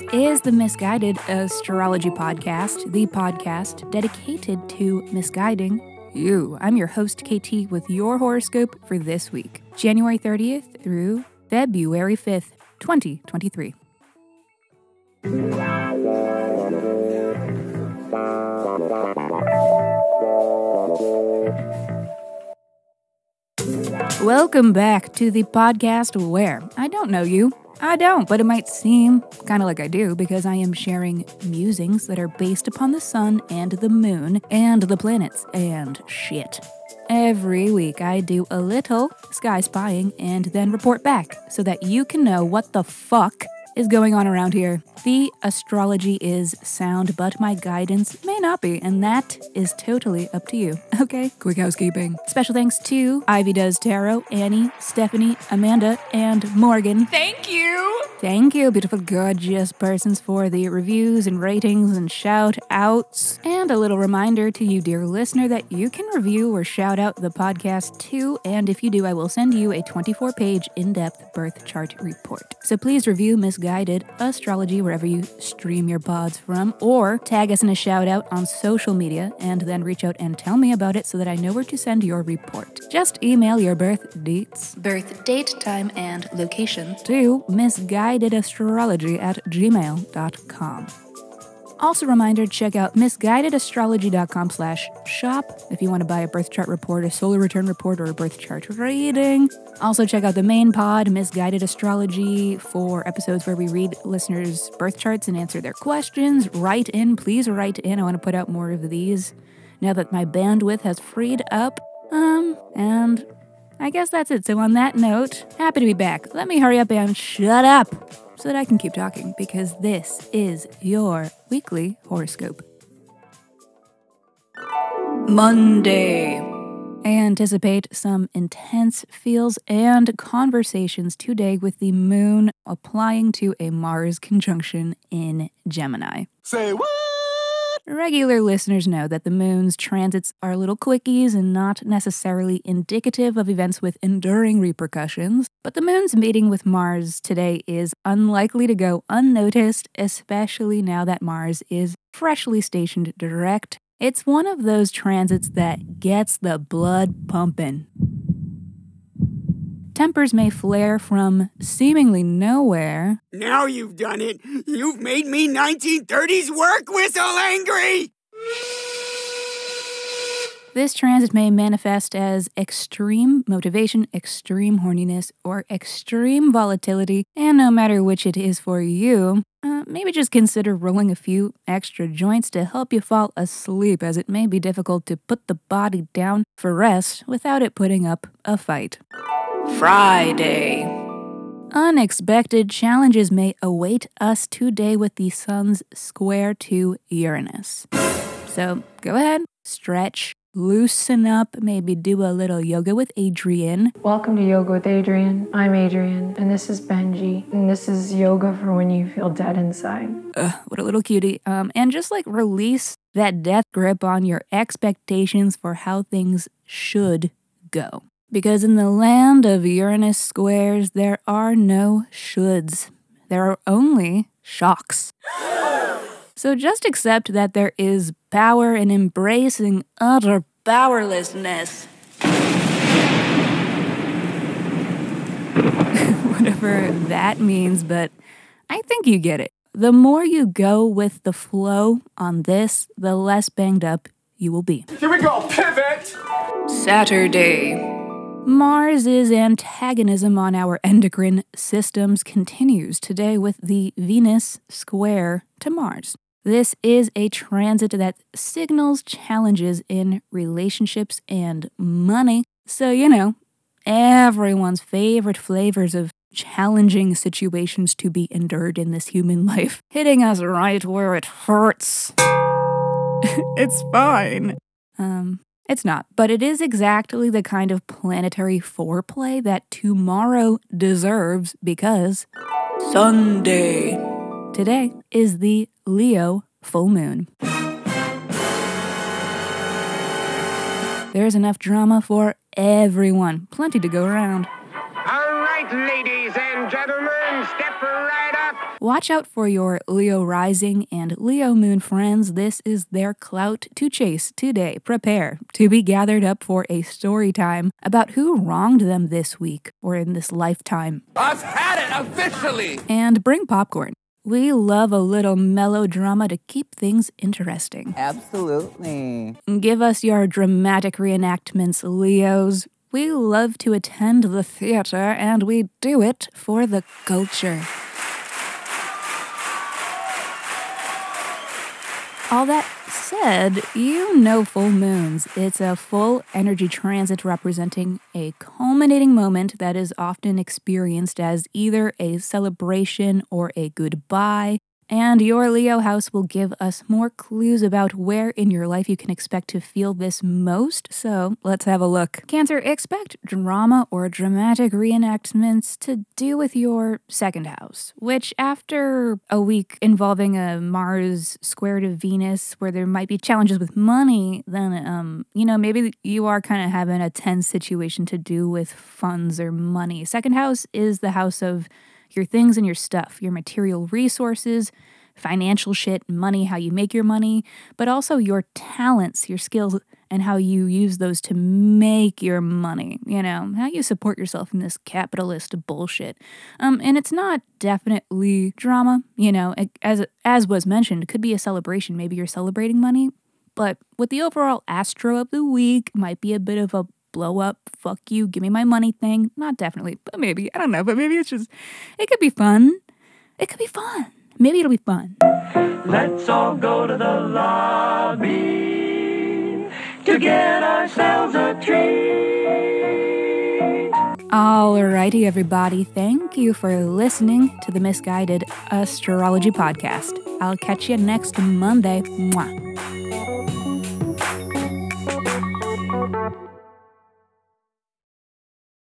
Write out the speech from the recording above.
the Miss Guided Astrology Podcast, the podcast dedicated to misguiding you. I'm your host, KT, with your horoscope for this week, January 30th through February 5th, 2023. Welcome back to the podcast where I don't know you. I don't, but it might seem kind of like I do because I am sharing musings that are based upon the sun and the moon and the planets and shit. Every week, I do a little sky spying and then report back so that you can know what the fuck is going on around here. The astrology is sound, but my guidance may not be, and that is totally up to you. Okay, quick housekeeping. Special thanks to Ivy Does Tarot, Annie, Stephanie, Amanda, and Morgan. Thank you. Thank you, beautiful, gorgeous persons, for the reviews and ratings and shout outs. And a little reminder to you, dear listener, that you can review or shout out the podcast too. And if you do, I will send you a 24 page in depth birth chart report. So please review Miss Guided Astrology wherever you stream your pods from, or tag us in a shout out on social media and then reach out and tell me about it so that I know where to send your report. Just email your birth dates, birth date, time, and location to missguidedastrology at gmail.com. Also, reminder check out missguidedastrology.com slash shop if you want to buy a birth chart report, a solar return report, or a birth chart reading. Also, check out the main pod, Miss Guided Astrology, for episodes where we read listeners' birth charts and answer their questions. Write in, please write in. I want to put out more of these now that my bandwidth has freed up. Um, and I guess that's it. So, on that note, happy to be back. Let me hurry up and shut up so that I can keep talking because this is your weekly horoscope. Monday. Anticipate some intense feels and conversations today with the moon applying to a Mars conjunction in Gemini. Say what? Regular listeners know that the moon's transits are little quickies and not necessarily indicative of events with enduring repercussions, but the moon's meeting with Mars today is unlikely to go unnoticed, especially now that Mars is freshly stationed direct. It's one of those transits that gets the blood pumping. Tempers may flare from seemingly nowhere Now you've done it. You've made me 1930s work whistle angry. This transit may manifest as extreme motivation, extreme horniness, or extreme volatility, and no matter which it is for you, uh, maybe just consider rolling a few extra joints to help you fall asleep, as it may be difficult to put the body down for rest without it putting up a fight. Friday. Unexpected challenges may await us today with the sun's square to Uranus. So go ahead, stretch, loosen up, maybe do a little yoga with Adriene. Welcome to Yoga with Adriene. I'm Adriene, and this is Benji, and this is yoga for when you feel dead inside. Ugh, what a little cutie. Um, and just like release that death grip on your expectations for how things should go. Because in the land of Uranus squares, there are no shoulds. There are only shocks. So just accept that there is power in embracing utter powerlessness. Whatever that means, but I think you get it. The more you go with the flow on this, the less banged up you will be. Here we go. Pivot. Saturday. Mars's antagonism on our endocrine systems continues today with the Venus square to Mars. This is a transit that signals challenges in relationships and money. So, you know, everyone's favorite flavors of challenging situations to be endured in this human life, hitting us right where it hurts. it's fine. Um, it's not, but it is exactly the kind of planetary foreplay that tomorrow deserves because Sunday. Today is the Leo full moon. There's enough drama for everyone, plenty to go around. All right, ladies and gentlemen, step right up. Watch out for your Leo rising and Leo moon friends. This is their clout to chase today. Prepare to be gathered up for a story time about who wronged them this week or in this lifetime. I've had it officially. And bring popcorn. We love a little melodrama to keep things interesting. Absolutely. Give us your dramatic reenactments, Leos. We love to attend the theater and we do it for the culture. All that said, you know full moons. It's a full energy transit representing a culminating moment that is often experienced as either a celebration or a goodbye. And your Leo house will give us more clues about where in your life you can expect to feel this most. So let's have a look. Cancer, expect drama or dramatic reenactments to do with your second house, which, after a week involving a Mars square to Venus where there might be challenges with money, then, um, you know, maybe you are kind of having a tense situation to do with funds or money. Second house is the house of your things and your stuff, your material resources, financial shit, money, how you make your money, but also your talents, your skills, and how you use those to make your money. You know, how you support yourself in this capitalist bullshit. Um, and it's not definitely drama. You know, as as was mentioned, it could be a celebration. Maybe you're celebrating money, but with the overall astro of the week, might be a bit of a blow up, fuck you, give me my money thing. Not definitely, but maybe. I don't know, but maybe it's just, it could be fun. It could be fun. Maybe it'll be fun. Let's all go to the lobby to get ourselves a treat. Alrighty, everybody. Thank you for listening to the Miss Guided Astrology Podcast. I'll catch you next Monday. Mwah.